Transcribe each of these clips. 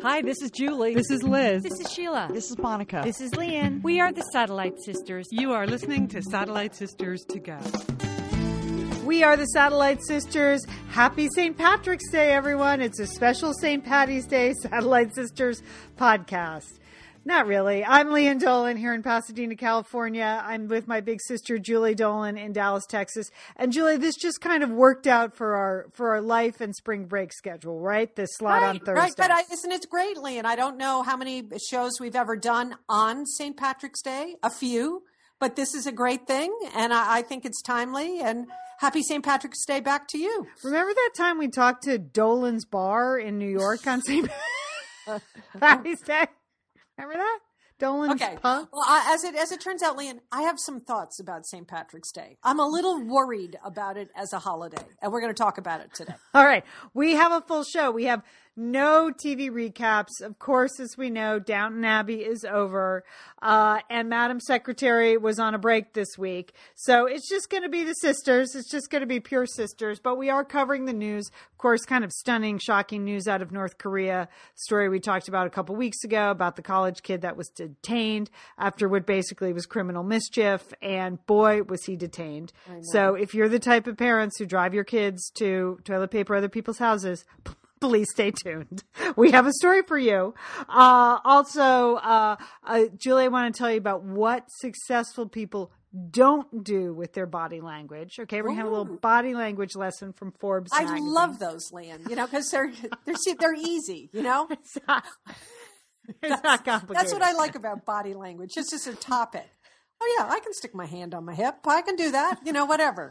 Hi, this is Julie. This is Liz. This is Sheila. This is Monica. This is Lian. We are the Satellite Sisters. You are listening to Satellite Sisters to Go. We are the Satellite Sisters. Happy St. Patrick's Day, everyone. It's a special St. Patty's Day Satellite Sisters podcast. Not really. I'm Lian Dolan here in Pasadena, California. I'm with my big sister Julie Dolan in Dallas, Texas. And Julie, this just kind of worked out for our for our life and spring break schedule, right? This slot right, on Thursday. Right, but I, isn't it great, Lian? I don't know how many shows we've ever done on St. Patrick's Day. A few, but this is a great thing, and I, I think it's timely. And happy St. Patrick's Day back to you. Remember that time we talked to Dolan's Bar in New York on St. Patrick's Day? Remember that? Dolan's Okay. Pub? Well, I, as it as it turns out, Lian, I have some thoughts about St. Patrick's Day. I'm a little worried about it as a holiday, and we're going to talk about it today. All right. We have a full show. We have no TV recaps. Of course, as we know, Downton Abbey is over. Uh, and Madam Secretary was on a break this week. So it's just going to be the sisters. It's just going to be pure sisters. But we are covering the news. Of course, kind of stunning, shocking news out of North Korea. Story we talked about a couple weeks ago about the college kid that was detained after what basically was criminal mischief. And boy, was he detained. So if you're the type of parents who drive your kids to toilet paper other people's houses, please stay tuned. We have a story for you. Uh, also, uh, uh, Julie, I want to tell you about what successful people don't do with their body language. Okay, we're gonna have a little body language lesson from Forbes. I magazine. love those, Lian. You know, because they're they're they're easy. You know, It's not, it's not complicated. that's what I like about body language. It's just a topic. Oh yeah, I can stick my hand on my hip. I can do that. You know, whatever.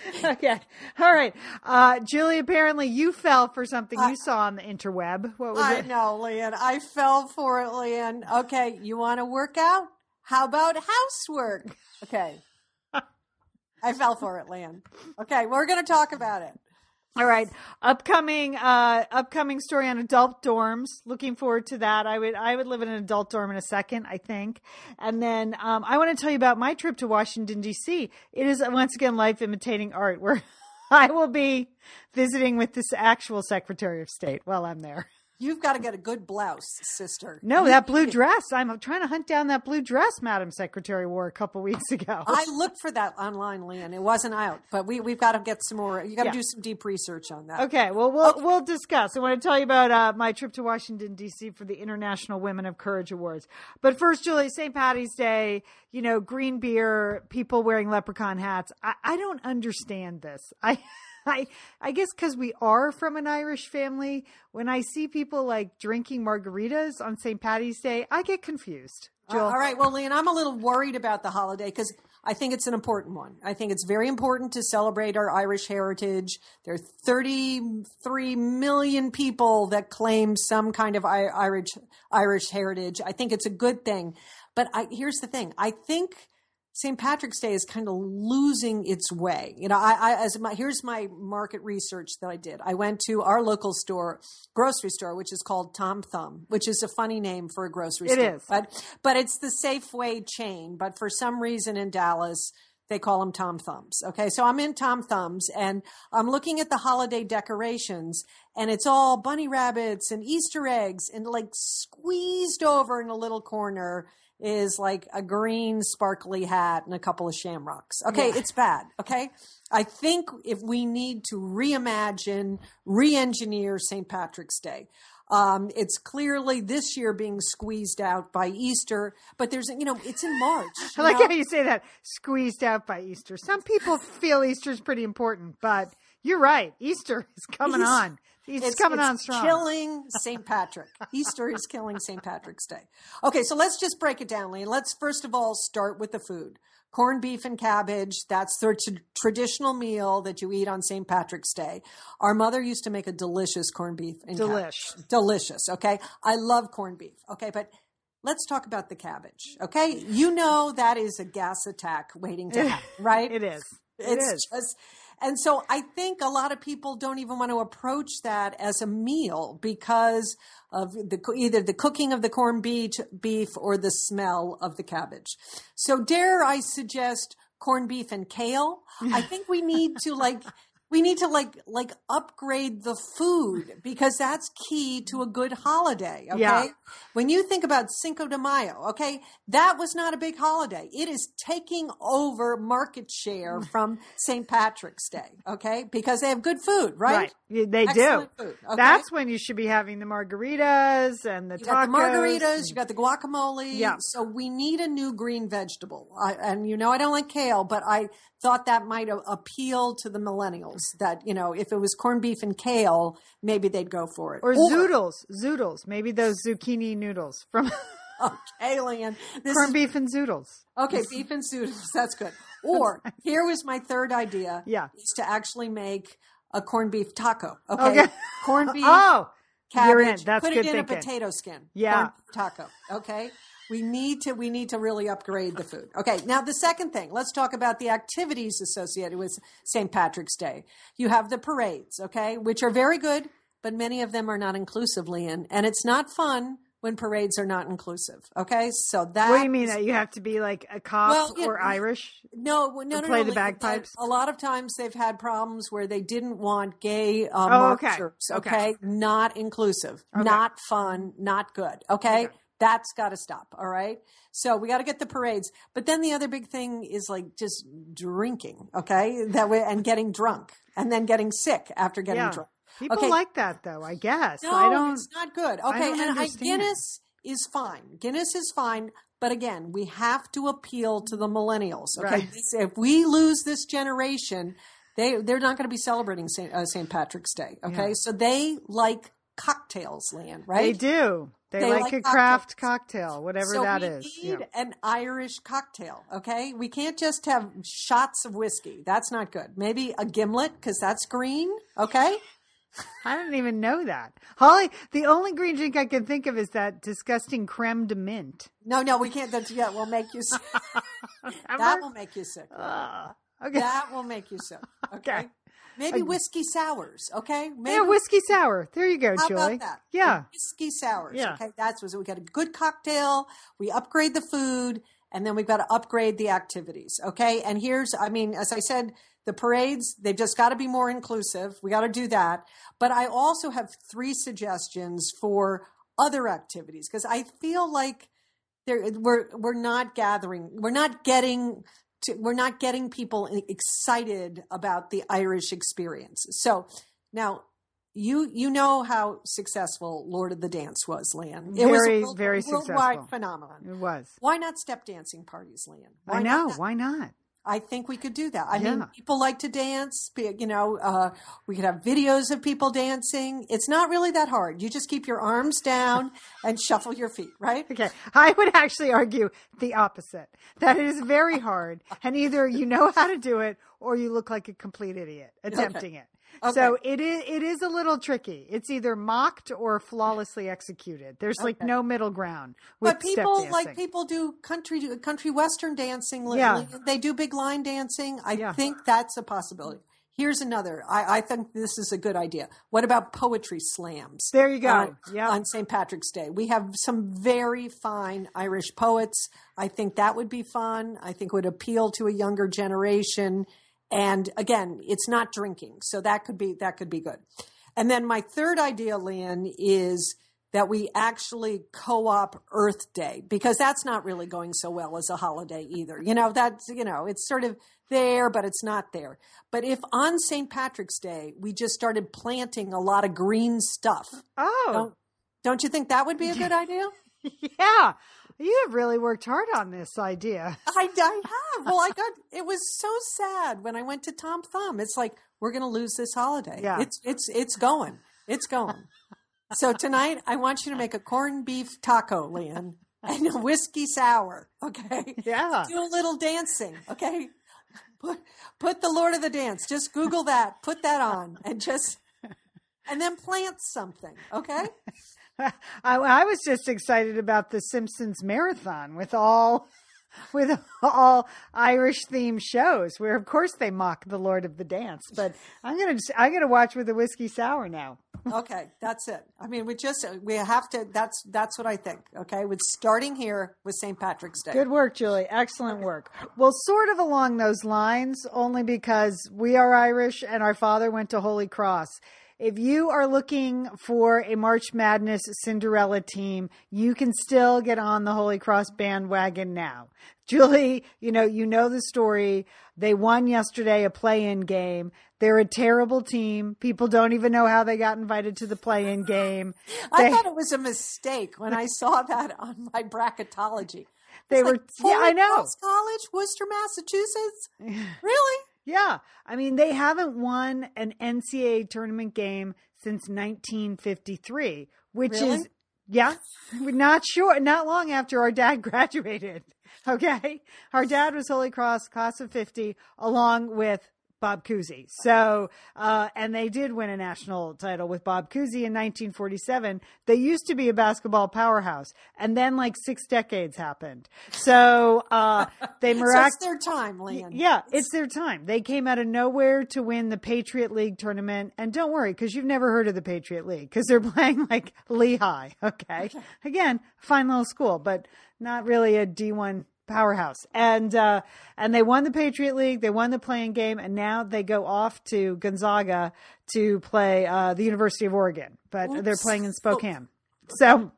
okay. All right. Uh, Julie, apparently you fell for something I- you saw on the interweb. What was I it? know, Lian. I fell for it, Lian. Okay, you want to work out? How about housework? Okay. I fell for it, Lian. Okay, we're going to talk about it. All right. Upcoming uh upcoming story on adult dorms. Looking forward to that. I would I would live in an adult dorm in a second, I think. And then um I want to tell you about my trip to Washington DC. It is once again life imitating art where I will be visiting with this actual Secretary of State while I'm there. You've got to get a good blouse, sister. No, that blue dress. I'm trying to hunt down that blue dress Madam Secretary wore a couple weeks ago. I looked for that online, Leanne. It wasn't out, but we we've got to get some more. You got to Yeah. do some deep research on that. Okay, well, we'll we'll discuss. I want to tell you about uh, my trip to Washington D.C. for the International Women of Courage Awards. But first, Julie, St. Patty's Day. You know, green beer, people wearing leprechaun hats. I, I don't understand this. I. I I guess because we are from an Irish family, when I see people like drinking margaritas on St. Patty's Day, I get confused. Uh, all right. Well, Lian, I'm a little worried about the holiday because I think it's an important one. I think it's very important to celebrate our Irish heritage. There are 33 million people that claim some kind of I- Irish Irish heritage. I think it's a good thing. But I, here's the thing. I think St. Patrick's Day is kind of losing its way. You know, I, I as my here's my market research that I did. I went to our local store, grocery store, which is called Tom Thumb, which is a funny name for a grocery It store. is. but but it's the Safeway chain. But for some reason in Dallas, they call them Tom Thumbs. Okay, so I'm in Tom Thumbs and I'm looking at the holiday decorations, and it's all bunny rabbits and Easter eggs, and like squeezed over in a little corner is like a green sparkly hat and a couple of shamrocks. Okay, it's bad. Okay. I think if we need to reimagine, re-engineer St. Patrick's Day. Um, it's clearly this year being squeezed out by Easter, but there's, you know, it's in March. I like know? how you say that, squeezed out by Easter. Some people feel Easter's pretty important, but you're right. Easter is coming on. It's, coming on strong. Killing St. Patrick. Easter is killing St. Patrick's Day. Okay, so let's just break it down, Lee. Let's first of all start with the food. Corned beef and cabbage, that's the t- traditional meal that you eat on St. Patrick's Day. Our mother used to make a delicious corned beef and Delish. cabbage. Delicious, okay? I love corned beef, okay? But let's talk about the cabbage, okay? You know that is a gas attack waiting to happen, right? It is. It it's is. just and so I think a lot of people don't even want to approach that as a meal because of the either the cooking of the corned beef, beef or the smell of the cabbage. So dare I suggest corned beef and kale? I think we need to like we need to like like upgrade the food because that's key to a good holiday okay Yeah. when you think about cinco de mayo okay that was not a big holiday it is taking over market share mm. from st patrick's day okay because they have good food right, Yeah, They Excellent do. food, okay? That's when you should be having the margaritas and the you tacos. got the margaritas, you got the guacamole. Yeah. So we need a new green vegetable. I, and you know, I don't like kale, but I thought that might appeal to the millennials. That you know, if it was corned beef and kale, maybe they'd go for it. or zoodles, zoodles. Maybe those zucchini noodles from Okay, Lian. This corned is, beef and zoodles. okay, beef and zoodles. That's good. Or here was my third idea. Yeah. is to actually make a corned beef taco. Okay, Okay. corned beef. Oh, cabbage. you're in. That's put good it in thinking. a potato skin. Yeah. corn taco. Okay. We need to we need to really upgrade the food. Okay. Now the second thing, let's talk about the activities associated with St. Patrick's Day. You have the parades, okay, which are very good, but many of them are not inclusively in, and it's not fun when parades are not inclusive. Okay. So that what do you mean that you have to be like a cop Well, yeah, or Irish? no, well, no, no, play no, the bagpipes? A lot of times they've had problems where they didn't want gay uh, Oh, okay. marchers. Okay. Okay? not inclusive, Okay. not fun, not good. Okay, Okay. That's got to stop. All right. So we got to get the parades, but then the other big thing is like just drinking. Okay, that way and getting drunk, and then getting sick after getting Yeah. drunk. People Okay. like that though, I guess. No, I don't. it's not good. Okay, don't and I. Guinness is fine. Guinness is fine, but again, we have to appeal to the millennials. Okay, Right. if we lose this generation, they they're not going to be celebrating Saint, uh, Patrick's Day. Okay, Yeah. so they like cocktails, Land, Right? They do. They, They like, like a craft cocktail, whatever so that we is. need Yeah. an Irish cocktail. Okay, we can't just have shots of whiskey. That's not good. Maybe a gimlet because that's green. Okay. I didn't even know that. Holly, the only green drink I can think of is that disgusting creme de mint. No, no, we can't. That's yeah, will make you sick. that will make you sick. Ugh. okay. That will make you sick. Okay. Okay. Maybe whiskey sours. Okay. Maybe yeah, whiskey sour. There you go, How Julie. about that? Yeah. Whiskey sours. Yeah. Okay. That's what we got a good cocktail. We upgrade the food, and then we've got to upgrade the activities. Okay. And here's, I mean, as I said, the parades they've just got to be more inclusive. We got to do that. But I also have three suggestions for other activities because I feel like there we're we're not gathering we're not getting to, we're not getting people excited about the Irish experience. So now you you know how successful Lord of the Dance was, Lan. It was a Very, world- very worldwide successful. phenomenon. It was. Why not step dancing parties, Lan? Why I know. that? Why not? I think we could do that. I mean, people like to dance. You know, uh, we could have videos of people dancing. It's not really that hard. You just keep your arms down and shuffle your feet, right? Okay. I would actually argue the opposite. That it is very hard. And either you know how to do it or you look like a complete idiot attempting it. So it is it is a little tricky. It's either mocked or flawlessly executed. There's like no middle ground. But people like people do country country western dancing. Yeah. They do big line dancing. I Yeah. think that's a possibility. Here's another. I, I think this is a good idea. What about poetry slams? There you go. on, Yep. on St. Patrick's Day. We have some very fine Irish poets. I think that would be fun. I think would appeal to a younger generation. And again, it's not drinking, so that could be that could be good. And then my third idea, Lynn, is that we actually co-op Earth Day because that's not really going so well as a holiday either. You know, that's you know, it's sort of there, but it's not there. But if on St. Patrick's Day we just started planting a lot of green stuff, Oh, don't, don't you think that would be a good idea? yeah. You have really worked hard on this idea. I, I have. Well, I got. It was so sad when I went to Tom Thumb. It's like we're going to lose this holiday. Yeah. It's it's it's going. It's going. so tonight, I want you to make a corned beef taco, Lian, and a whiskey sour. Okay. Yeah. Do a little dancing. Okay. Put put the Lord of the Dance. Just Google that. Put that on, and just and then plant something. Okay. I, I was just excited about the Simpsons marathon with all with all Irish themed shows, where of course they mock the Lord of the Dance. But I'm gonna I'm gonna watch with the whiskey sour now. Okay, that's it. I mean, we just we have to. That's that's what I think. Okay, with starting here with St. Patrick's Day. Good work, Julie. Excellent work. Well, sort of along those lines, only because we are Irish and our father went to Holy Cross. If you are looking for a March Madness Cinderella team, you can still get on the Holy Cross bandwagon now. Julie, you know, you know the story. They won yesterday a play-in game. They're a terrible team. People don't even know how they got invited to the play-in game. I They- thought it was a mistake when I saw that on my bracketology. They were, like, yeah, I know. Cross College, Worcester, Massachusetts. Really? Yeah. I mean, they haven't won an NCAA tournament game since 1953, which Really? is, yeah, we're not sure, not long after our dad graduated. Okay. Our dad was Holy Cross class of 50 along with Bob Cousy. So, uh, and they did win a national title with Bob Cousy in 1947. They used to be a basketball powerhouse and then like six decades happened. So, uh, they So it's their time, Lian. Yeah, it's their time. They came out of nowhere to win the Patriot League tournament. And don't worry, because you've never heard of the Patriot League, because they're playing like Lehigh. Okay. Again, fine little school, but not really a D1 powerhouse. And, uh, and they won the Patriot League. They won the playing game. And now they go off to Gonzaga to play, uh, the University of Oregon, but they're playing in Spokane. So,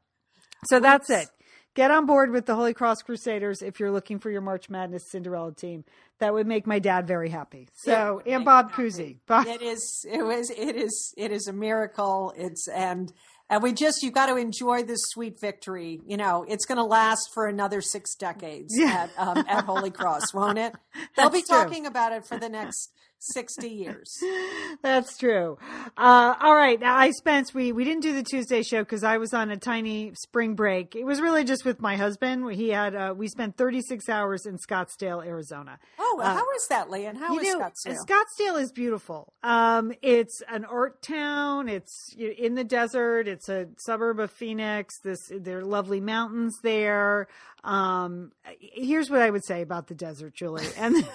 so that's it. Get on board with the Holy Cross Crusaders if you're looking for your March Madness Cinderella team. That would make my dad very happy. So, Yeah, and Bob Cousy. It is. It was. It is. It is a miracle. It's and and we just, you've got to enjoy this sweet victory. You know, it's going to last for another six decades Yeah. at um, at Holy Cross, won't it? They'll be That's true. talking about it for the next sixty years. That's true. Uh, all right. Now, I Spence, we, we didn't do the Tuesday show because I was on a tiny spring break. It was really just with my husband. He had, uh, we spent 36 hours in Scottsdale, Arizona. Oh, well, how is that, Lian? How you is know, Scottsdale? Scottsdale is beautiful. Um, it's an art town. It's in the desert. It's a suburb of Phoenix. This there are lovely mountains there. Um, here's what I would say about the desert, Julie. And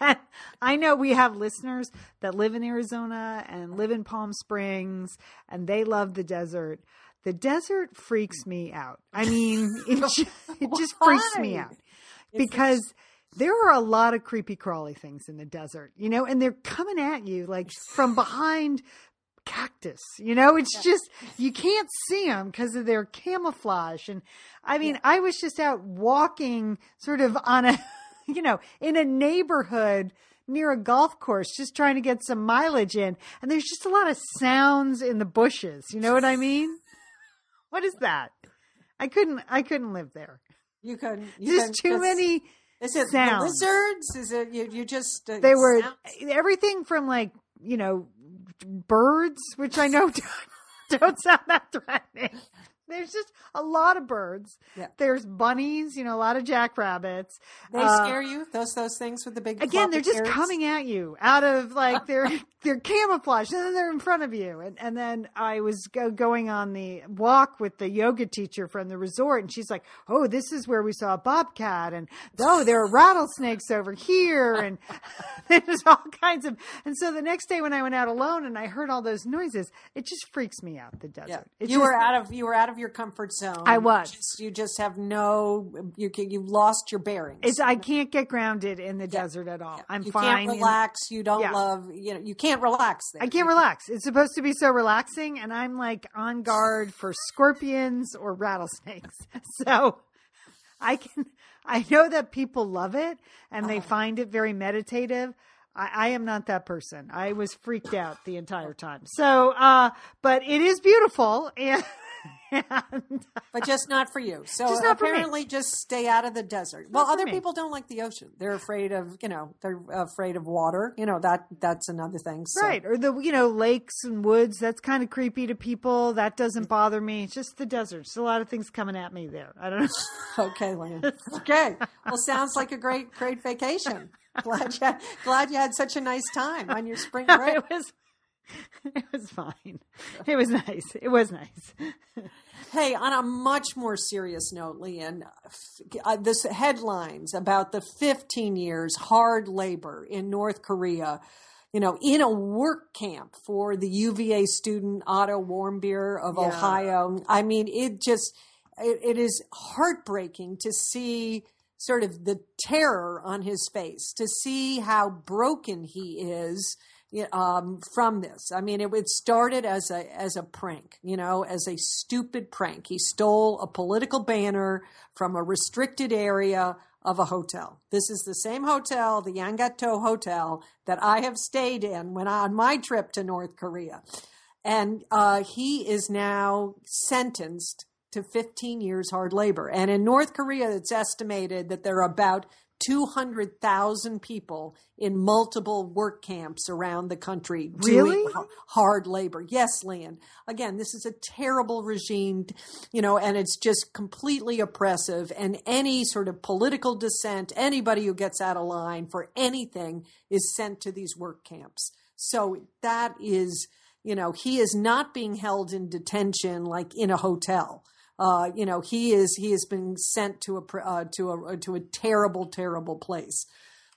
I know we have listeners that live in Arizona and live in Palm Springs, and they love the desert. The desert freaks me out. I mean, it just, it just freaks me out because there are a lot of creepy crawly things in the desert, you know, and they're coming at you like from behind cactus. You know, it's just you can't see them because of their camouflage. And I mean, I was just out walking, sort of on a, you know, in a neighborhood near a golf course, just trying to get some mileage in, and there's just a lot of sounds in the bushes. You know what I mean? What is that? I couldn't. I couldn't live there. You can. You There's can too many. Is it sounds. lizards? Is it you? You just uh, They were sounds? everything from like you know birds, which I know don't, don't sound that threatening. There's just a lot of birds. Yeah. There's bunnies, you know, a lot of jackrabbits. They Uh, scare you. Those those things with the big. Again, they're just ears? coming at you out of like they're they're camouflaged, and then they're in front of you. And and then I was go, going on the walk with the yoga teacher from the resort, and she's like, "Oh, this is where we saw a bobcat, and oh, there are rattlesnakes over here, and there's all kinds of." And so the next day when I went out alone and I heard all those noises, it just freaks me out. The desert. Yeah, you just- were out of you were out of your comfort zone. I was. You just, you just have no. You can, you lost your bearings. It's I can't get grounded in the desert at all. I'm you fine. can't in- relax. You don't Yeah. love. You know. You can't relax. There. I can't relax. It's supposed to be so relaxing, and I'm like on guard for scorpions or rattlesnakes. So I can, I know that people love it and they find it very meditative. I, I am not that person. I was freaked out the entire time. So, uh, but it is beautiful and, but just not for you. So Just not apparently, just stay out of the desert. well, other me. people don't like the ocean. They're afraid of you know. They're afraid of water. You know that that's another thing. So. right. Or the, you know, lakes and woods. That's kind of creepy to people. That doesn't bother me. It's just the desert. It's a lot of things coming at me there. I don't know. Okay, Lynn. Okay. Well, sounds like a great, great vacation. Glad you had, glad you had such a nice time on your spring break. it was it was fine. It was nice. It was nice. Hey, on a much more serious note, Lian, f- uh, this headlines about the 15 years hard labor in North Korea. you know, in a work camp for the UVA student Otto Warmbier of Yeah. Ohio. I mean, it just, it, it is heartbreaking to see sort of the terror on his face, to see how broken he is um, from this. I mean, it, it started as a as a prank, you know, as a stupid prank. He stole a political banner from a restricted area of a hotel. This is the same hotel, the Yanggakdo Hotel, that I have stayed in when on my trip to North Korea. And uh, he is now sentenced to 15 years hard labor. And in North Korea, it's estimated that there are about 200,000 people in multiple work camps around the country doing Really? h- hard labor. Yes, Lian. Again, this is a terrible regime, you know, and it's just completely oppressive. And any sort of political dissent, anybody who gets out of line for anything is sent to these work camps. So that is, you know, he is not being held in detention like in a hotel. Uh, you know, he is he has been sent to a uh, to a to a terrible, terrible place.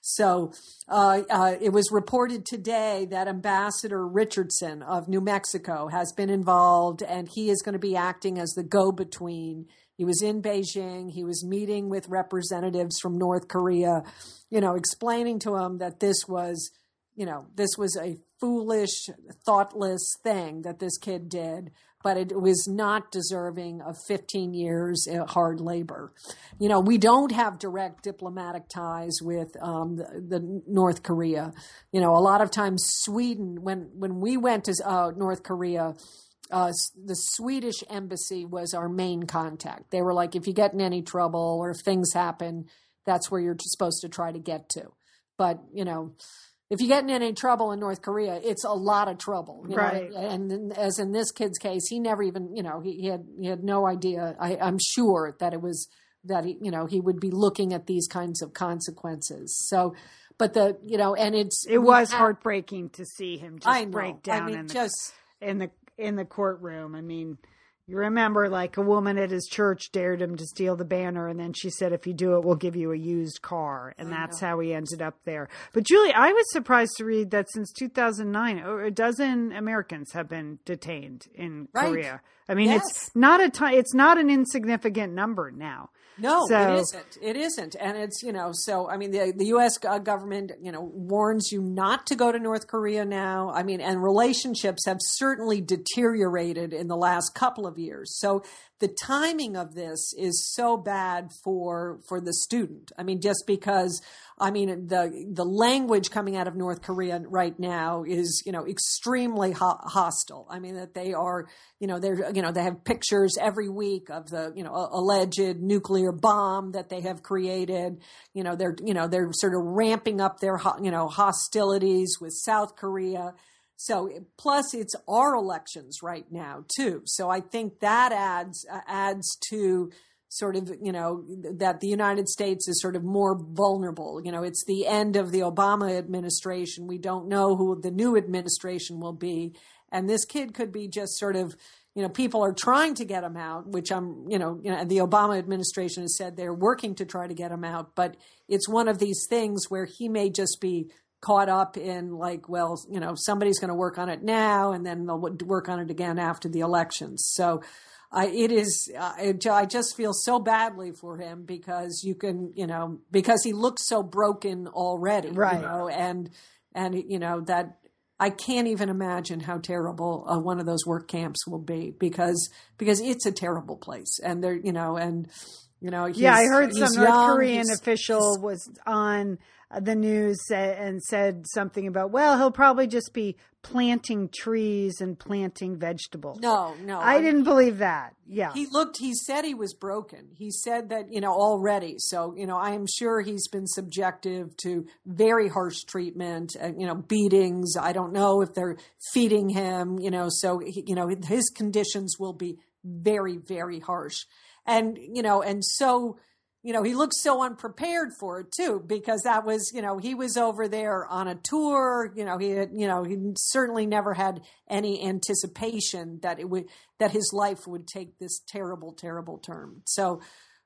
So uh, uh, it was reported today that Ambassador Richardson of New Mexico has been involved, and he is going to be acting as the go-between. He was in Beijing. He was meeting with representatives from North Korea, you know, explaining to them that this was, you know, this was a foolish, thoughtless thing that this kid did, but it was not deserving of 15 years hard labor. You know, we don't have direct diplomatic ties with um, the, the North Korea. You know, a lot of times Sweden, when when we went to uh, North Korea. Uh, the Swedish embassy was our main contact. They were like, if you get in any trouble or if things happen, that's where you're supposed to try to get to. But you know, if you get in any trouble in North Korea, it's a lot of trouble, you know? Right. And as in this kid's case, he never even, you know, he, he had he had no idea. I, I'm sure that it was that he, you know, he would be looking at these kinds of consequences. So, but the, you know, and it's It was have- heartbreaking to see him just I break I down mean, in the just in the in the courtroom. I mean, you remember like a woman at his church dared him to steal the banner, and then she said, "If you do it, we'll give you a used car," and that's how he ended up there. But Julie, I was surprised to read that since 2009, a dozen Americans have been detained in Right. Korea. I mean, Yes. it's not a ti- it's not an insignificant number now. No, So- it isn't. It isn't, and it's you know. So I mean, the the U.S. government you know warns you not to go to North Korea now. I mean, and relationships have certainly deteriorated in the last couple of years. So the timing of this is so bad for for the student. I mean, just because I mean the the language coming out of North Korea right now is you know extremely ho- hostile. I mean that they are you know they're you know they have pictures every week of the you know alleged nuclear bomb that they have created. You know they're you know they're sort of ramping up their you know hostilities with South Korea. So plus it's our elections right now too. So I think that adds uh, adds to sort of you know that the United States is sort of more vulnerable. You know, it's the end of the Obama administration. We don't know who the new administration will be, and this kid could be just sort of you know people are trying to get him out, which I'm you know you know the Obama administration has said they're working to try to get him out, but it's one of these things where he may just be caught up in like well you know somebody's going to work on it now and then they'll work on it again after the elections so I, it is I, I just feel so badly for him because you can you know because he looks so broken already Right. you know and and you know that I can't even imagine how terrible uh, one of those work camps will be because because it's a terrible place and they're you know and you know yeah, I heard some North young, Korean official was on uh, the news and said something about, well, he'll probably just be planting trees and planting vegetables. no no I didn't believe that. Yeah. He looked, he said he was broken. He said that, you know, already. So, you know, I am sure he's been subjective to very harsh treatment, uh, you know, beatings. I don't know if they're feeding him, you know, so, he, you know, his conditions will be very, very harsh. And, you know, and so, you know, he looked so unprepared for it too, because that was, you know, he was over there on a tour. You know, he had, you know, he certainly never had any anticipation that it would, that his life would take this terrible, terrible turn. So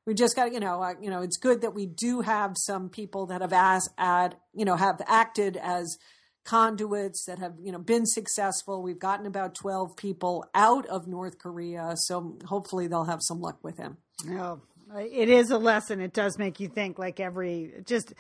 we just got, you know, uh, you know, it's good that we do have some people that have asked, ad, you know, have acted as conduits that have you know been successful. We've gotten about twelve people out of North Korea, so hopefully they'll have some luck with him. No, it is a lesson. It does make you think. Like every just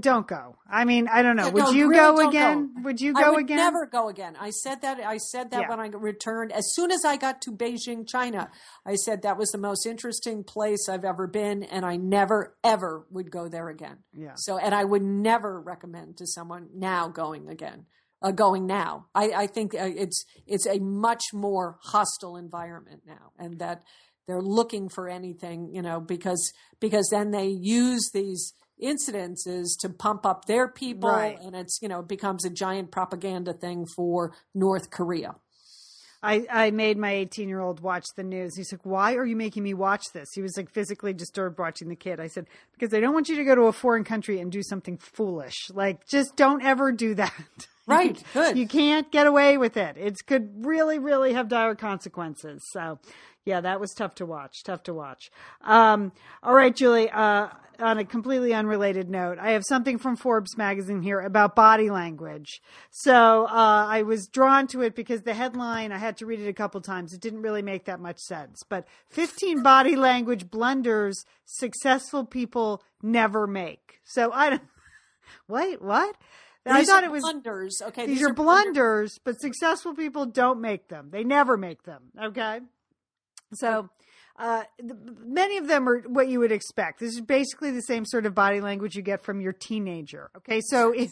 don't go. I mean, I don't know. Yeah, would no, you really go again? go. Would you I go would again? Never go again. I said that. I said that Yeah. when I returned. As soon as I got to Beijing, China, I said that was the most interesting place I've ever been, and I never ever would go there again. Yeah. So, and I would never recommend to someone now going again. Uh, going now, I, I think uh, it's it's a much more hostile environment now, and that they're looking for anything, you know, because because then they use these incidences to pump up their people, Right. and it's you know it becomes a giant propaganda thing for North Korea. I, I made my 18 year old watch the news. He's like, Why are you making me watch this? He was like physically disturbed watching the kid. I said, Because I don't want you to go to a foreign country and do something foolish. Like, just don't ever do that. Right, good. You can't get away with it. It could really, really have dire consequences. So, yeah, that was tough to watch. Tough to watch. Um, all right, Julie. Uh, on a completely unrelated note, I have something from Forbes magazine here about body language. So uh, I was drawn to it because the headline, I had to read it a couple times. It didn't really make that much sense. But 15 body language blunders successful people never make. So I don't. Wait, what? I thought it was blunders. Okay, these, are blunders, but successful people don't make them. They never make them. Okay. So, uh, th- many of them are what you would expect. This is basically the same sort of body language you get from your teenager. Okay. So, if,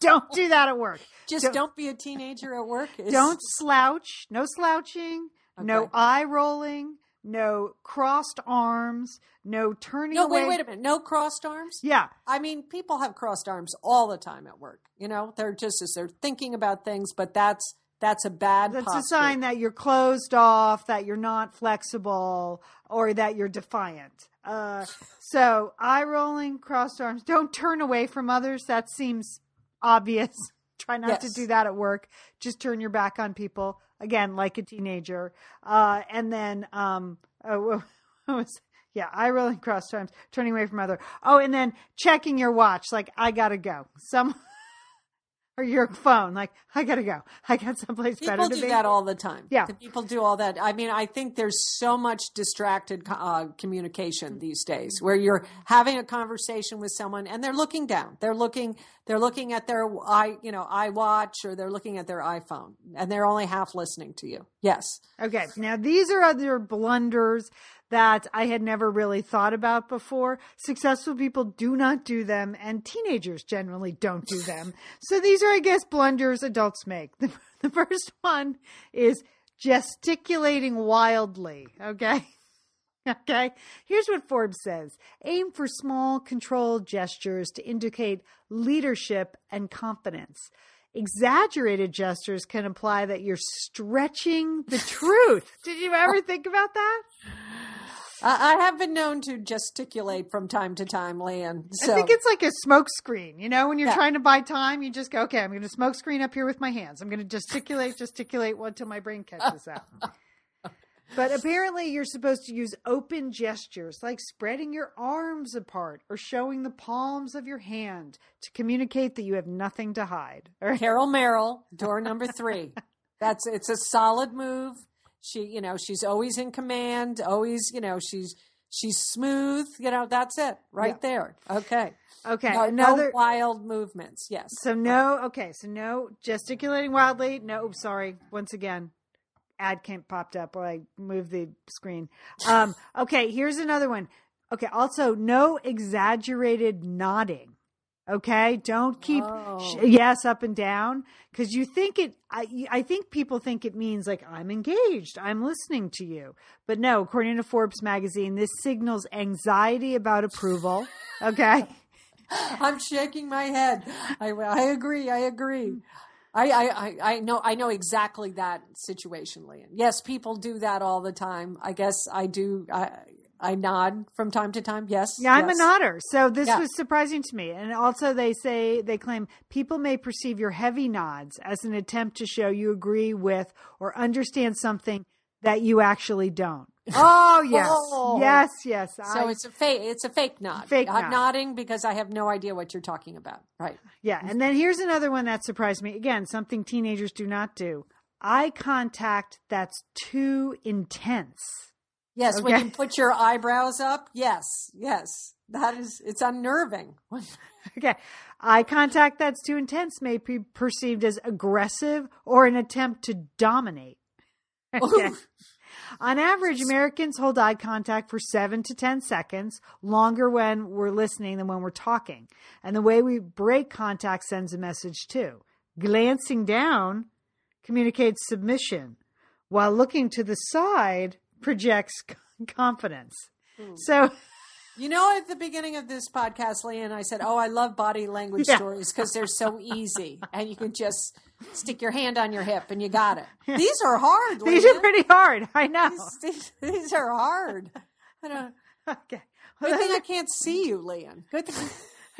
don't do that at work. Just Don't- don't, be a teenager at work. It's- Don't slouch. No slouching. No eye rolling. No crossed arms. No turning No, away. wait, wait a minute. No crossed arms. Yeah. I mean, people have crossed arms all the time at work. You know, they're just as they're thinking about things, but that's that's a bad. That's posture. a sign that you're closed off, that you're not flexible, or that you're defiant. Uh, so eye rolling, crossed arms. Don't turn away from others. That seems obvious. Try not to do that at work. Just turn your back on people. Again, like a teenager. Uh, and then, um, what was, yeah, eye rolling, crossed arms, turning away from other. Oh, and then checking your watch. Like, I gotta go. Some, or your phone. Like, I gotta go. I got someplace better People to do be. that all the time. Yeah. The people do all that. I mean, I think there's so much distracted uh, communication these days, where you're having a conversation with someone and they're looking down. They're looking. They're looking at their i, you know, iWatch or they're looking at their iPhone, and they're only half listening to you. Yes. Okay. Now, these are other blunders that I had never really thought about before. Successful people do not do them, and teenagers generally don't do them. So these are, I guess, blunders adults make. The, the first one is gesticulating wildly. Okay. Okay. Here's what Forbes says aim for small, controlled gestures to indicate leadership and confidence. Exaggerated gestures can imply that you're stretching the truth. Did you ever think about that? I, I have been known to gesticulate from time to time, Lian. So I think it's like a smoke screen. You know, when you're Yeah. trying to buy time, you just go, okay, I'm going to smoke screen up here with my hands. I'm going to gesticulate, gesticulate until my brain catches up. But apparently, you're supposed to use open gestures like spreading your arms apart or showing the palms of your hand to communicate that you have nothing to hide. Carol Merrill, door number three. That's it's a solid move. She, you know, she's always in command. Always, you know, she's she's smooth. You know, that's it right Yeah. there. Okay. Okay, No, no wild movements. Yes. So no, okay, so no gesticulating wildly. No, sorry. Once again, ad came popped up while I moved the screen. Um, okay, here's another one. Okay, also no exaggerated nodding. Okay, don't keep Oh. sh- yes up and down because you think it. I I think people think it means like I'm engaged, I'm listening to you, but no. According to Forbes magazine, this signals anxiety about approval. Okay. I'm shaking my head. I, I agree. I agree. Mm. I, I, I- I know I know exactly that situation, Lian. Yes, people do that all the time. I guess I do. I, I nod from time to time. Yes. Yeah, I'm yes. a nodder. So this Yeah. was surprising to me. And also they say they claim people may perceive your heavy nods as an attempt to show you agree with or understand something that you actually don't. Oh yes, Oh. yes, yes. So I- it's a fake. It's a fake nod. Fake I'm nod. nodding because I have no idea what you're talking about. Right. yeah. And then here's another one that surprised me. Again, something teenagers do not do: eye contact that's too intense. Yes. When you put your eyebrows up. Yes. Yes. That is. It's unnerving. Okay. Eye contact that's too intense may be perceived as aggressive or an attempt to dominate. Okay. On average, Americans hold eye contact for seven to 10 seconds, longer when we're listening than when we're talking. And the way we break contact sends a message too. Glancing down communicates submission, while looking to the side projects confidence. Hmm. So, You know, at the beginning of this podcast, Lian, I said, "Oh, I love body language Yeah. stories because they're so easy, and you can just stick your hand on your hip and you got it." These are hard. these Lian. are pretty hard. I know. These, these are hard. I don't. Okay. Good thing I can't see you, Lian. Good thing.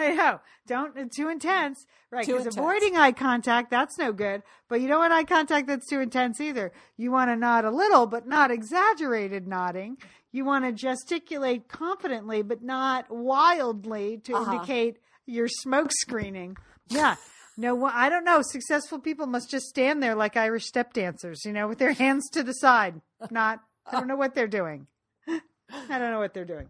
I know. Don't too intense, right? Because avoiding eye contact that's no good. But you don't want eye contact that's too intense either. You want to nod a little, but not exaggerated nodding. You want to gesticulate confidently, but not wildly to Uh-huh. indicate your smoke screening. Yeah. No, I don't know. Successful people must just stand there like Irish step dancers, you know, with their hands to the side. Not, I don't know what they're doing. I don't know what they're doing.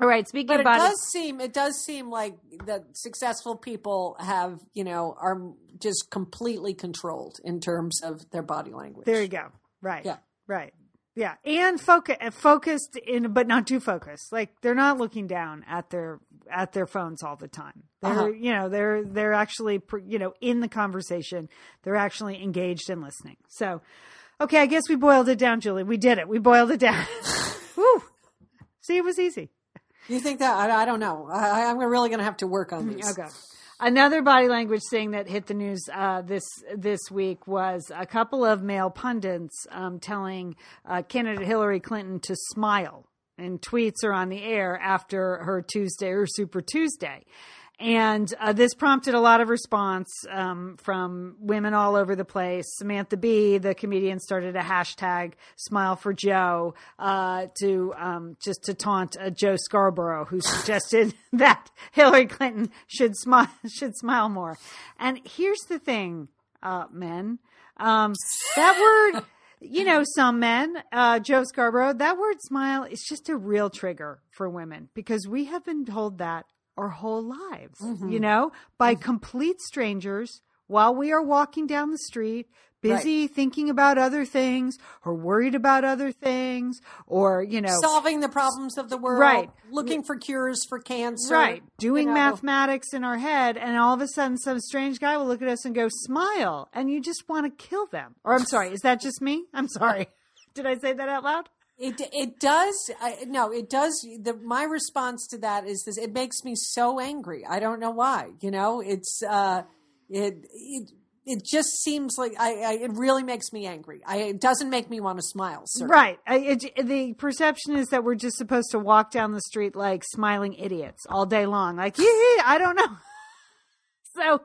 All right. Speaking But it about does seem it does seem like that successful people have you know are just completely controlled in terms of their body language. There you go. Right. Yeah. Right. Yeah. And focus focused in but not too focused. Like they're not looking down at their at their phones all the time. They're Uh-huh. you know, they're they're actually you know, in the conversation. They're actually engaged in listening. So, okay, I guess we boiled it down, Julie. We did it. We boiled it down. Woo. See, it was easy. You think that I, I don't know. I, I'm really going to have to work on these. Okay. Another body language thing that hit the news uh, this this week was a couple of male pundits um, telling uh, candidate Hillary Clinton to smile, and tweets are on the air after her Tuesday or Super Tuesday. And uh, this prompted a lot of response um, from women all over the place. Samantha Bee, the comedian, started a hashtag "Smile for Joe" uh, to um, just to taunt uh, Joe Scarborough, who suggested that Hillary Clinton should smile should smile more. And here's the thing, uh, men, um, that word. You know, some men, uh, Joe Scarborough, that word smile is just a real trigger for women because we have been told that our whole lives, you mm-hmm. know, by mm-hmm. complete strangers while we are walking down the street, busy thinking about other things or worried about other things or, you know, Solving the problems of the world, Right. Looking for cures for cancer, right, doing you know. mathematics in our head. And all of a sudden, some strange guy will look at us and go, smile. And you just want to kill them. Or I'm sorry, is that just me? I'm sorry. Did I say that out loud? It it does. I, no, it does. The, my response to that is this: it makes me so angry. I don't know why. You know, it's uh, it it it just seems like I, I it really makes me angry. I it doesn't make me want to smile. Right. I, it, the perception is that we're just supposed to walk down the street like smiling idiots all day long. Like, yeah, I don't know. So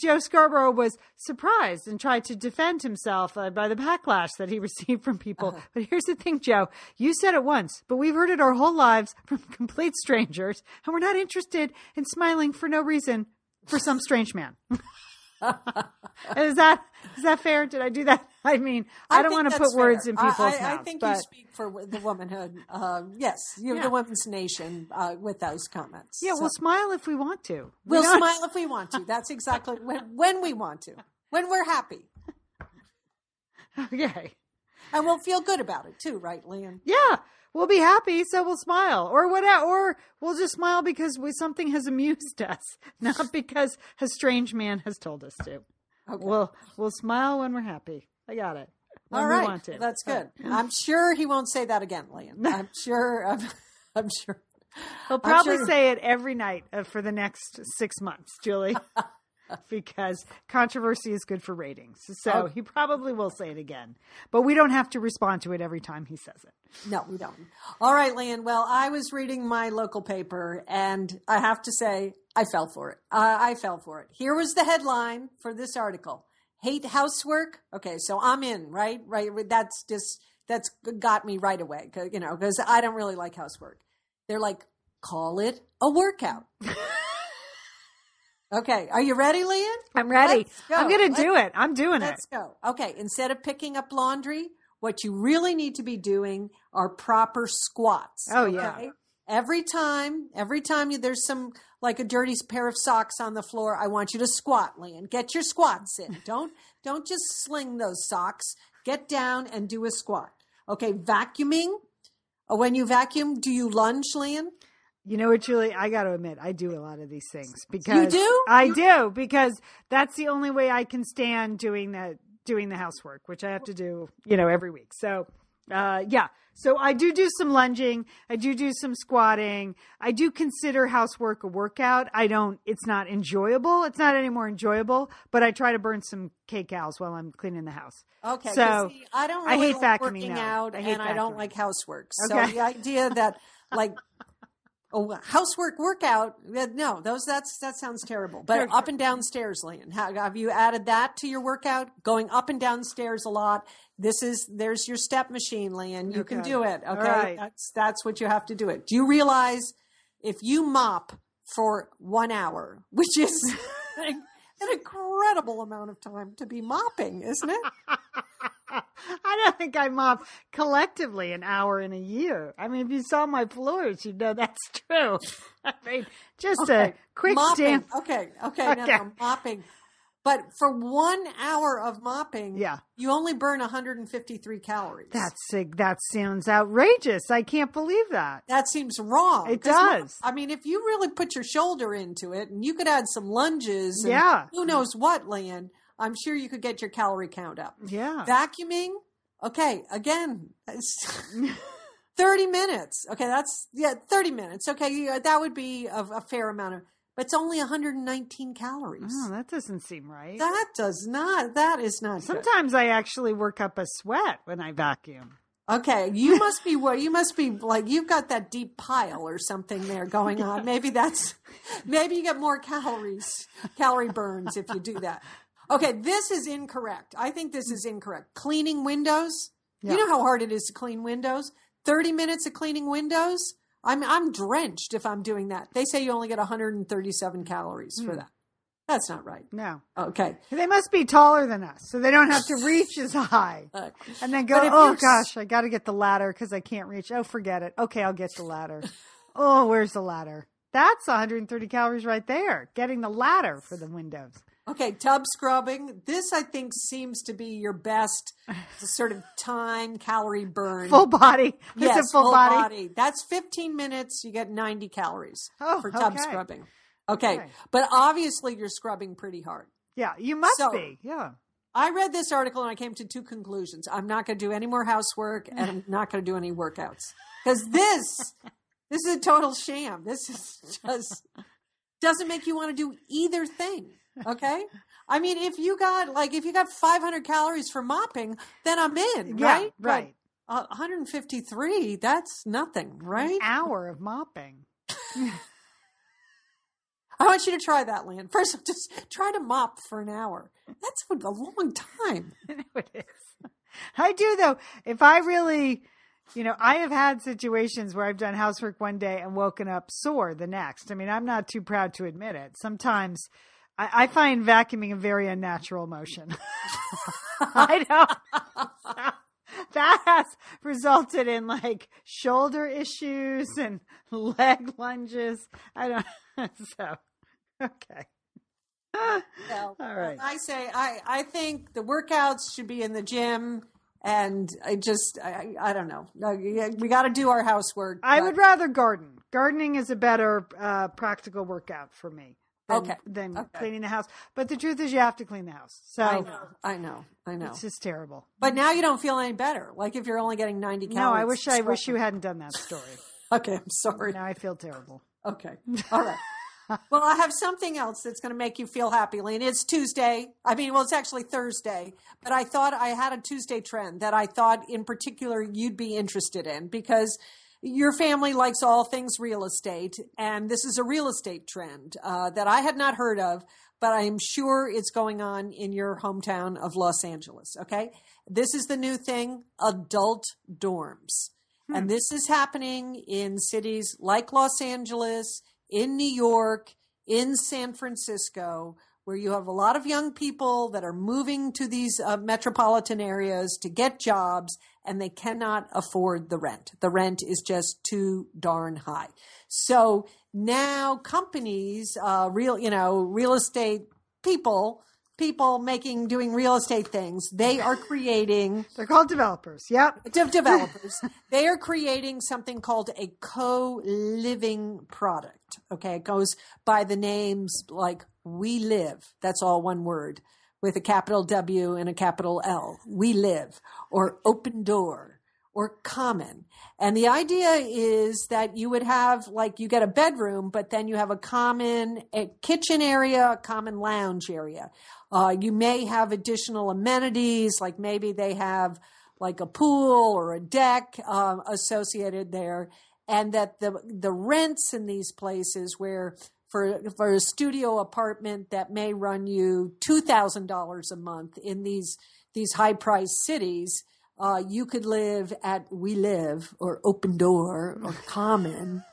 Joe Scarborough was surprised and tried to defend himself uh, by the backlash that he received from people. But here's the thing, Joe. You said it once, but we've heard it our whole lives from complete strangers, and we're not interested in smiling for no reason for some strange man. is that is that fair? Did I do that? I mean, I, don't want to put words in people's I, mouths. I think but you speak for the womanhood. Uh, yes, you're Yeah. the women's nation uh, with those comments. yeah, So- we'll smile if we want to. We we'll smile if we want to. That's exactly when when we want to, when we're happy, Okay. and we'll feel good about it too, right, Lian? Yeah, we'll be happy, so we'll smile, or whatever, or we'll just smile because we, something has amused us, not because a strange man has told us to. Okay. We'll we'll smile when we're happy. I got it. When All right, that's good. I'm sure he won't say that again, Lian. I'm sure. I'm, I'm sure. He'll probably sure- say it every night uh, for the next six months, Julie, because controversy is good for ratings. So Oh. he probably will say it again, but we don't have to respond to it every time he says it. No, we don't. All right, Lian. Well, I was reading my local paper, and I have to say, I fell for it. Uh, I fell for it. Here was the headline for this article: "Hate housework." Okay, so I'm in. Right, right. That's just that's got me right away, You know, because I don't really like housework. They're like, call it a workout. okay, are you ready, Lian? I'm ready. Go. I'm going to Let's- do it. I'm doing it. Let's go. Okay, instead of picking up laundry, what you really need to be doing are proper squats. Oh, yeah. Every time, every time you, there's some like a dirty pair of socks on the floor, I want you to squat, Lian. Get your squats in. Don't don't just sling those socks. Get down and do a squat. Okay, vacuuming. Uh, When you vacuum, do you lunge, Lian? You know what, Julie? I got to admit, I do a lot of these things because you do? I You- do because that's the only way I can stand doing the doing the housework, which I have to do, you know, every week. So, uh, yeah. So I do do some lunging. I do do some squatting. I do consider housework a workout. I don't. It's not enjoyable. It's not any more enjoyable. But I try to burn some kcals while I'm cleaning the house. Okay. So, see, I don't I hate like vacuuming out, I hate and I don't like housework. So Okay. the idea that like a housework workout, uh, no, those that's that sounds terrible. But up and down stairs, Lian, have you added that to your workout? Going up and down stairs a lot. This is there's your step machine, Lian. You can do it. Okay, right. that's that's what you have to do. It. Do you realize if you mop for one hour, which is an incredible amount of time to be mopping, isn't it? I don't think I mop collectively an hour in a year. I mean, if you saw my floors, you'd know that's true. I mean, just a quick mopping. stamp. Okay, okay, Okay. no, mopping. But for one hour of mopping, Yeah. you only burn 153 calories. That's that sounds outrageous. I can't believe that. that seems wrong. It does. I mean, if you really put your shoulder into it, and you could add some lunges, and Yeah. who knows what, Lian, I'm sure you could get your calorie count up. Yeah. Vacuuming, okay, again, 30 minutes. Okay, that's yeah, 30 minutes. Okay, that would be a, a fair amount of, but it's only 119 calories. oh, that doesn't seem right. That does not. That is not. good. Sometimes I actually work up a sweat when I vacuum. Okay, you must be. Well, you must be like you've got that deep pile or something there going on. Maybe that's. Maybe you get more calories, calorie burns if you do that. Okay, this is incorrect. I think this is incorrect. Cleaning windows. Yeah. You know how hard it is to clean windows. Thirty minutes of cleaning windows. I'm I'm drenched if I'm doing that. They say you only get 137 calories Hmm. for that. That's not right. No. Okay. They must be taller than us, so they don't have to reach as high. Uh, And then go, oh gosh, I got to get the ladder because I can't reach. Oh, forget it. Okay, I'll get the ladder. oh, where's the ladder? That's 130 calories right there. Getting the ladder for the windows. Okay, tub scrubbing. This, I think, seems to be your best sort of time calorie burn. Full body. Is yes, it full, body? That's 15 minutes. You get 90 calories Oh, for tub okay. scrubbing. Okay. Okay. but obviously you're scrubbing pretty hard. Yeah, you must So- be. Yeah. I read this article and I came to two conclusions. I'm not going to do any more housework and I'm not going to do any workouts because this this is a total sham. This is just doesn't make you want to do either thing. Okay. I mean, if you got like if you got 500 calories for mopping, then I'm in, Yeah, right? right. But, uh, 153, that's nothing, right? An hour of mopping. I want you to try that, Lian. First, just try to mop for an hour. That's a long time. It is. I do though. If I really, you know, I have had situations where I've done housework one day and woken up sore the next. I mean, I'm not too proud to admit it. Sometimes I, I find vacuuming a very unnatural motion. I don't know. that has resulted in like shoulder issues and leg lunges. I don't. so, okay. Well, All right. I say I, I think the workouts should be in the gym, and I just I, I don't know. We got to do our housework. I would rather garden. Gardening is a better uh, practical workout for me than, Okay. than Okay. cleaning the house. But the truth is, you have to clean the house. So I know, I know, I know. it's just terrible. But now you don't feel any better. Like if you're only getting ninety calories. No, I wish I wish you hadn't done that story. Okay, I'm sorry. now I feel terrible. Okay, all right. well, I have something else that's going to make you feel happy, Lian. It's Tuesday. I mean, well, it's actually Thursday, but I thought I had a Tuesday trend that I thought in particular you'd be interested in because your family likes all things real estate, and this is a real estate trend uh, that I had not heard of. but I am sure it's going on in your hometown of Los Angeles. Okay. This is the new thing adult dorms. Hmm. And this is happening in cities like Los Angeles, in New York, in San Francisco, where you have a lot of young people that are moving to these uh, metropolitan areas to get jobs and they cannot afford the rent. The rent is just too darn high. So now companies, uh, real, you know, real estate people, people making, doing real estate things, they are creating They're called developers. Yep. de- developers. they are creating something called a co-living product. Okay, it goes by the names like "We Live." That's all one word with a capital W and a capital L. We Live or Open Door or Common. And the idea is that you would have like you get a bedroom, but then you have a common a kitchen area, a common lounge area. Uh, you may have additional amenities, like maybe they have like a pool or a deck um, associated there, and that the the rents in these places where for for a studio apartment that may run you two thousand dollars a month in these these high priced cities, uh, you could live at We Live or Open Door or Common.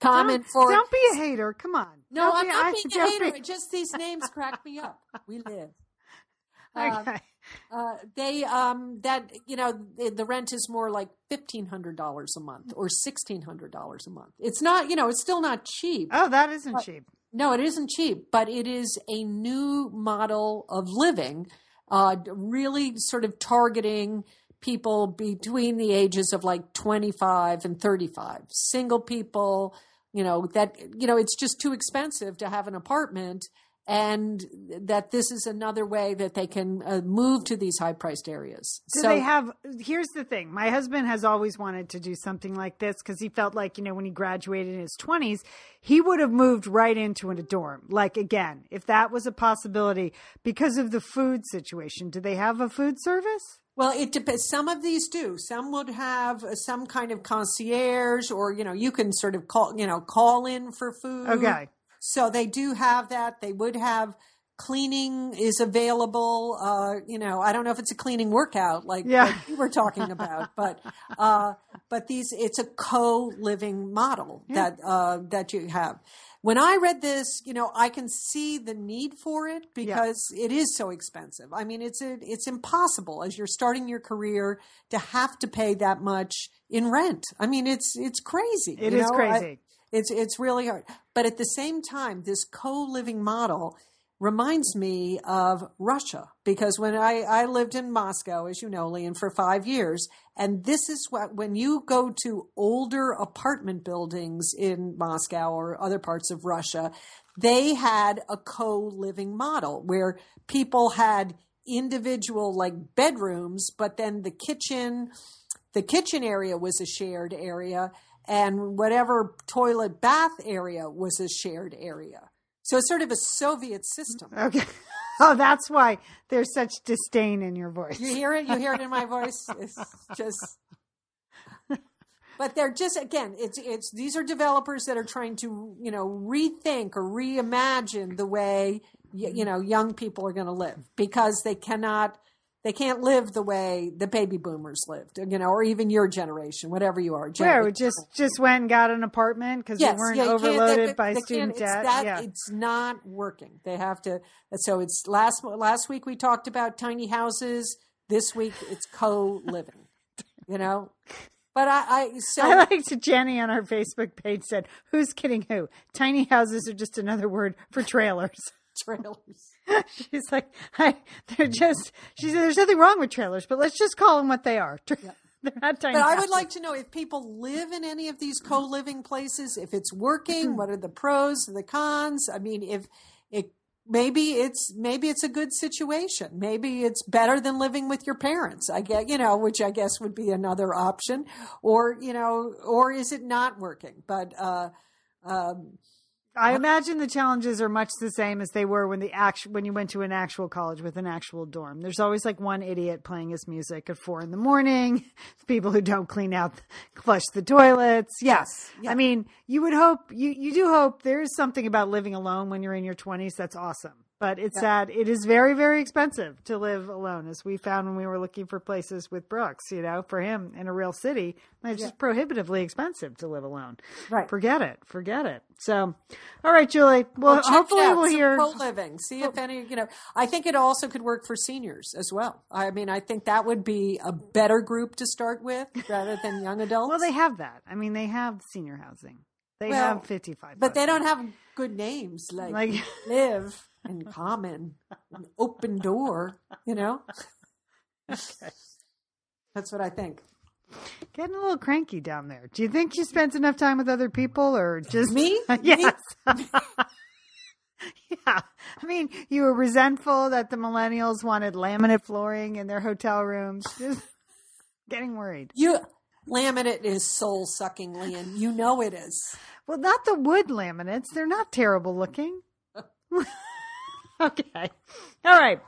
Common Don't, for don't be a hater. Come on. no, Don't I'm be- not I- being a hater. be- It Just these names crack me up. We live. Um, Okay. Uh, they um that you know the, rent is more like fifteen hundred dollars a month or sixteen hundred dollars a month. It's not you know it's still not cheap. Oh, that isn't cheap. No, it isn't cheap, but it is a new model of living, uh, really sort of targeting people between the ages of like 25 and 35. Single people, you know, that, you know, it's just too expensive to have an apartment and that this is another way that they can uh, move to these high priced areas. Do they have? Here's the thing. My husband has always wanted to do something like this because he felt like you know when he graduated in his 20s, he would have moved right into a dorm. Like again, if that was a possibility because of the food situation. Do they have a food service? Well, it depends. Some of these do. Some would have uh, some kind of concierge, or you know, you can sort of call, you know, call in for food. Okay. So they do have that. They would have cleaning is available. Uh, you know, I don't know if it's a cleaning workout like, Yeah. like we were talking about, but uh, but these it's a co-living model that uh, that you have. When I read this, you know, I can see the need for it because it is so expensive. I mean, it's a, it's impossible as you're starting your career to have to pay that much in rent. I mean, it's it's crazy. It is know? crazy. I- it's it's really hard. But at the same time, this co-living model reminds me of Russia because when I, I lived in Moscow, as you know, Lian, for five years, and this is what when you go to older apartment buildings in Moscow or other parts of Russia, they had a co-living model where people had individual like bedrooms, but then the kitchen, the kitchen area was a shared area and whatever toilet bath area was a shared area. So it's sort of a Soviet system. Okay. Oh, that's why there's such disdain in your voice. You hear it? You hear it in my voice? It's just but they're just again, it's it's these are developers that are trying to, you know, rethink or reimagine the way y- you know young people are going to live because they cannot they can't live the way the baby boomers lived, you know, or even your generation, whatever you are. Where Gen- we just just went and got an apartment because we weren't yeah, overloaded they- by they student can't- it's debt. that- yeah. it's not working. They have to. So it's last last week we talked about tiny houses. This week it's co living. You know, but I, I so I liked Jenny on our Facebook page said, "Who's kidding who? Tiny houses are just another word for trailers." Trailers. She's like, I, "They're just." She said, "There's nothing wrong with trailers, but let's just call them what they are. they're not tiny." But I would like to know if people live in any of these co living places, if it's Mm-hmm. working, what are the pros and the cons? I mean, if it maybe it's maybe it's a good situation. Maybe it's better than living with your parents. I get you know, which I guess would be another option. Or, you know, or is it not working? But uh um I imagine the challenges are much the same as they were when the actual when you went to an actual college with an actual dorm. There's always like one idiot playing his music at four in the morning. People who don't clean out, flush the toilets. Yes, Yeah. I mean, you would hope you you do hope there is something about living alone when you're in your 20s that's awesome. But it's sad. It is very, very expensive to live alone, as we found when we were looking for places with Brooks. You know, for him in a real city, it's just prohibitively expensive to live alone. Right. Forget it. Forget it. So, all right, Julie. Well, Well, hopefully we'll some hear. co-living. See if any, you know, I think it also could work for seniors as well. I mean, I think that would be a better group to start with rather than young adults. Well, they have that. I mean, they have senior housing. They Well, have 55. but they don't have good names like, Like- live and common and open door, you know? Okay. That's what I think. Getting a little cranky down there. Do you think you spent enough time with other people or just Me? yes. yeah. I mean, you were resentful that the millennials wanted laminate flooring in their hotel rooms. Just getting worried. You laminate is soul sucking, Lian. You know it is. Well, not the wood laminates. They're not terrible looking. okay. All right.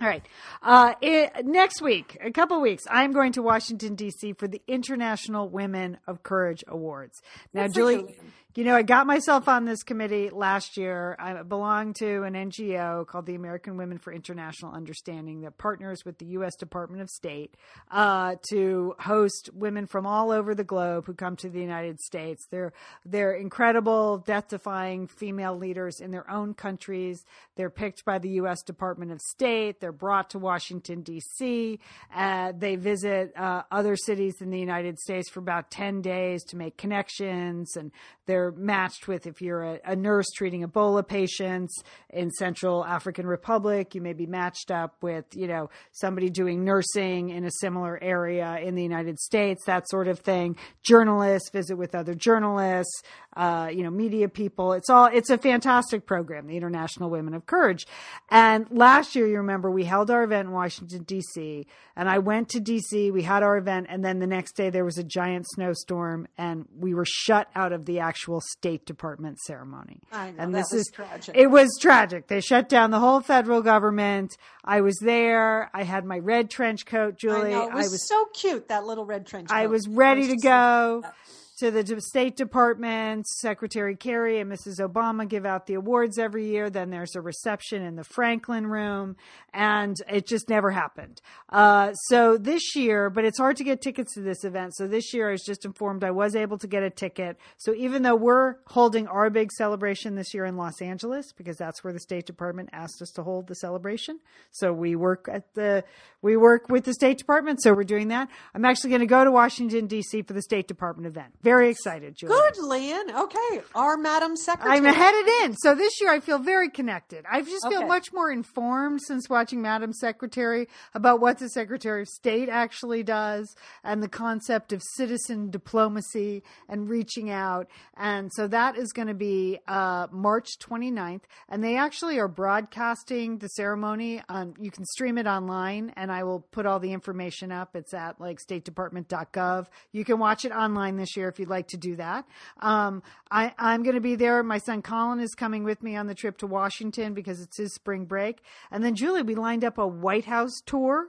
All right. Uh, it, next week, a couple weeks, I'm going to Washington, D.C. for the International Women of Courage Awards. Now, for Julie, you, know, I got myself on this committee last year. I belong to an NGO called the American Women for International Understanding that partners with the U.S. Department of State uh, to host women from all over the globe who come to the United States. They're they're incredible, death-defying female leaders in their own countries. They're picked by the U.S. Department of State. They're brought to Washington D.C. Uh, they visit uh, other cities in the United States for about ten days to make connections, and they're matched with if you're a, a nurse treating Ebola patients in Central African Republic, you may be matched up with you know somebody doing nursing in a similar area in the United States, that sort of thing. Journalists visit with other journalists, uh, you know, media people. It's all it's a fantastic program, the International Women of Courage. And last year, you remember, we held our event in Washington D.C. and I went to D.C. We had our event, and then the next day there was a giant snowstorm, and we were shut out of the actual State Department ceremony. I know, and that this was is tragic. It was tragic. They shut down the whole federal government. I was there. I had my red trench coat, I Julie. know. It was, so cute, that little red trench coat. I was ready to go to the State Department. Secretary Kerry and Mrs. Obama give out the awards every year. Then there's a reception in the Franklin Room, and it just never happened. Uh, so this year, but it's hard to get tickets to this event. So this year, I was just informed I was able to get a ticket. So even though we're holding our big celebration this year in Los Angeles, because that's where the State Department asked us to hold the celebration, so we work at the we work with the State Department, so we're doing that. I'm actually going to go to Washington D.C. for the State Department event. Very excited, Julie. Good, Lian. Okay. Our Madam Secretary. I'm headed in. So this year I feel very connected. I just feel Okay. much more informed since watching Madam Secretary about what the Secretary of State actually does and the concept of citizen diplomacy and reaching out. And so that is going to be uh, March 29th. And they actually are broadcasting the ceremony on, you can stream it online and I will put all the information up. It's at like statedepartment.gov. You can watch it online this year if you'd like to do that. Um, I, I'm going to be there. My son Colin is coming with me on the trip to Washington because it's his spring break. And then Julie, we lined up a White House tour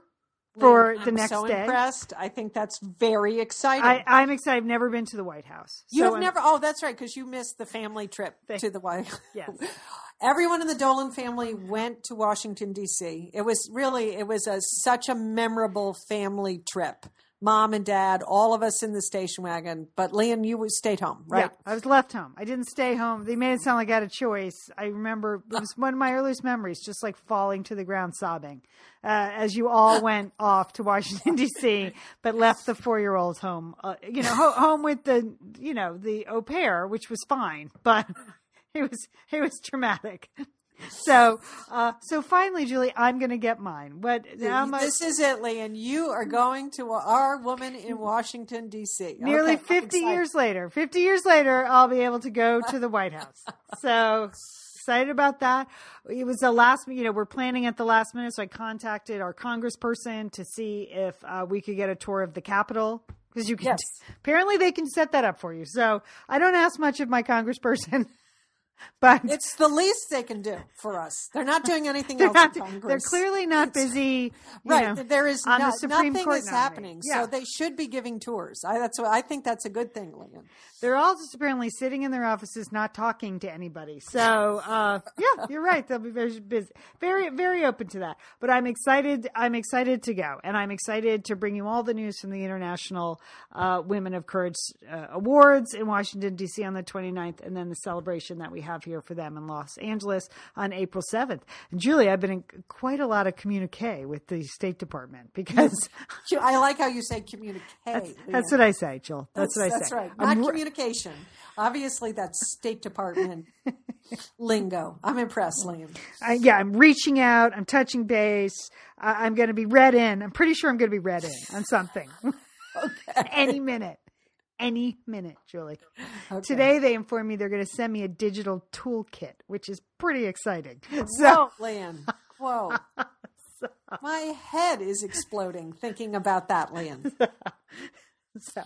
for I'm the next so day. impressed. I think that's very exciting. I, I'm excited. I've never been to the White House. you So have I'm- never. Oh, that's right, because you missed the family trip Thank- to the White. Yes. Everyone in the Dolan family went to Washington D.C. It was really it was a such a memorable family trip. Mom and Dad, all of us in the station wagon. But Lian, you stayed home, right? Yeah, I was left home. I didn't stay home. They made it sound like I had a choice. I remember it was one of my earliest memories, just like falling to the ground sobbing uh, as you all went off to Washington D.C., but left the four-year-old home. Uh, you know, ho- home with the you know the au pair, which was fine, but it was it was traumatic. So, uh, so finally, Julie, I'm going to get mine. What? How much? This is it, and You are going to our woman in Washington D.C. Nearly Okay, 50 years later, 50 years later, I'll be able to go to the White House. So excited about that. It was the last, you know, we're planning at the last minute. So I contacted our congressperson to see if uh, we could get a tour of the Capitol. Because you can, Yes. apparently they can set that up for you. So I don't ask much of my congressperson. but It's the least they can do for us. They're not doing anything else not, Congress. they're clearly not busy. right. know, there is on the no, Supreme nothing Court is nominee. happening. Yeah. So they should be giving tours. I, that's what I think. That's a good thing, Lian. They're all just apparently sitting in their offices, not talking to anybody. So, uh, yeah, you're right. They'll be very busy, very, very open to that. But I'm excited. I'm excited to go, and I'm excited to bring you all the news from the International uh, Women of Courage uh, Awards in Washington D.C. on the 29th, and then the celebration that we have here for them in Los Angeles on April 7th. And Julie, I've been in quite a lot of communique with the State Department because I like how you say communicate. that's what I say, Jill. That's, what I say. That's right. I'm Not communication. Obviously, that's State Department lingo. I'm impressed, Lian. I, yeah, I'm reaching out. I'm touching base. I, I'm going to be read in. I'm pretty sure I'm going to be read in on something. Any minute. Any minute, Julie. Today they informed me they're going to send me a digital toolkit, which is pretty exciting. So, Whoa, Lian. Whoa. My head is exploding thinking about that, Lian. so,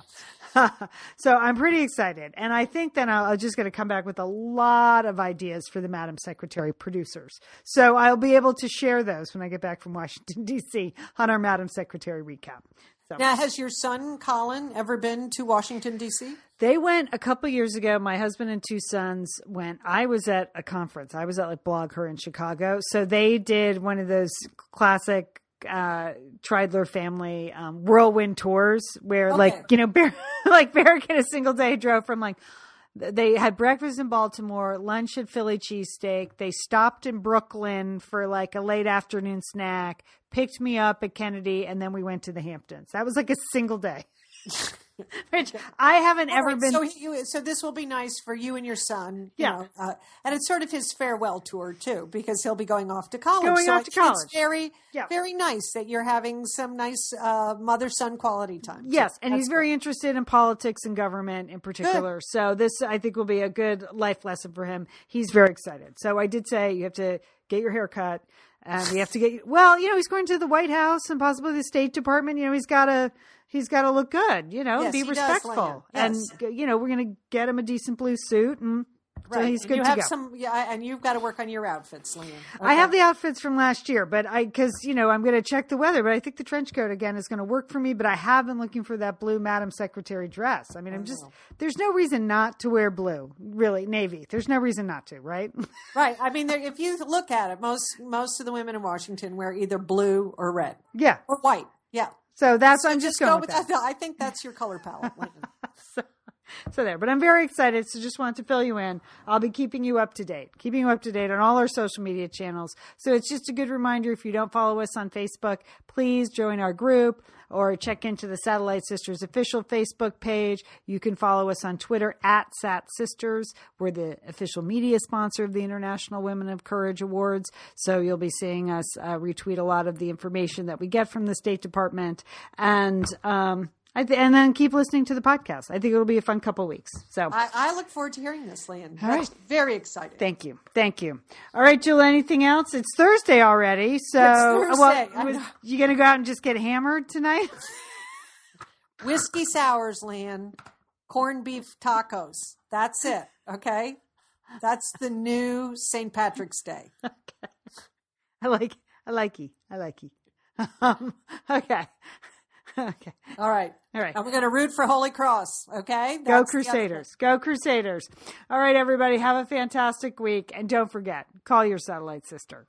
so I'm pretty excited, and I think then I'll, I'm just going to come back with a lot of ideas for the Madam Secretary producers. So I'll be able to share those when I get back from Washington D.C. on our Madam Secretary recap. So. Now, has your son Colin ever been to Washington D.C.? They went a couple years ago. My husband and two sons went. I was at a conference. I was at like BlogHer in Chicago. So they did one of those classic uh Treidler family um whirlwind tours where Okay. like you know like Barrick in a single day drove from like they had breakfast in Baltimore, lunch at Philly cheesesteak. They stopped in Brooklyn for like a late afternoon snack, picked me up at Kennedy, and then we went to the Hamptons. That was like a single day. Which I haven't ever Right, been. So, he, so this will be nice for you and your son. you Yeah. know, uh, and it's sort of his farewell tour too, because he'll be going off to college. Going so off to college. It's very, Yeah. very nice that you're having some nice uh, mother-son quality time. Yes, and That's he's very interested in politics and government in particular. So this, I think, will be a good life lesson for him. He's very excited. So I did say you have to get your hair cut, and we have to get. Well, you know, he's going to the White House and possibly the State Department. You know, he's got to. He's got to look good, you know, Yes, be respectful, Lian. and you know, we're going to get him a decent blue suit, and so Right. he's And good you to have go. some, yeah, and you've got to work on your outfits, Lian. I have the outfits from last year, but I because you know I'm going to check the weather. But I think the trench coat again is going to work for me. But I have been looking for that blue Madam Secretary dress. I mean, I'm just there's no reason not to wear blue. Really, navy. There's no reason not to, right? Right. I mean, there, if you look at it, most most of the women in Washington wear either blue or red yeah. or white. Yeah. So that's So I'm just just going go with with that. that. I think that's your color palette. So there, but I'm very excited. So just wanted to fill you in. I'll be keeping you up to date, keeping you up to date on all our social media channels. So it's just a good reminder if you don't follow us on Facebook, please join our group or check into the Satellite Sisters official Facebook page. You can follow us on Twitter at Sat Sisters. We're the official media sponsor of the International Women of Courage Awards. So you'll be seeing us uh, retweet a lot of the information that we get from the State Department and, um, th- and then keep listening to the podcast. I think it'll be a fun couple weeks. So I, I look forward to hearing this, Lian. All That's right. very excited. thank you, thank you. All right, Jill. Anything else? It's Thursday already. So, It's Thursday. I was- you gonna go out and just get hammered tonight? Whiskey sours, Lian. Corned beef tacos. That's it. Okay. That's the new St. Patrick's Day. Okay. I like, I like you, I like you. Um, okay, okay. All right. All right. And we're going to root for Holy Cross. Okay. Go That's other Crusaders. Go Crusaders. All right, everybody, have a fantastic week. And don't forget, call your satellite sister.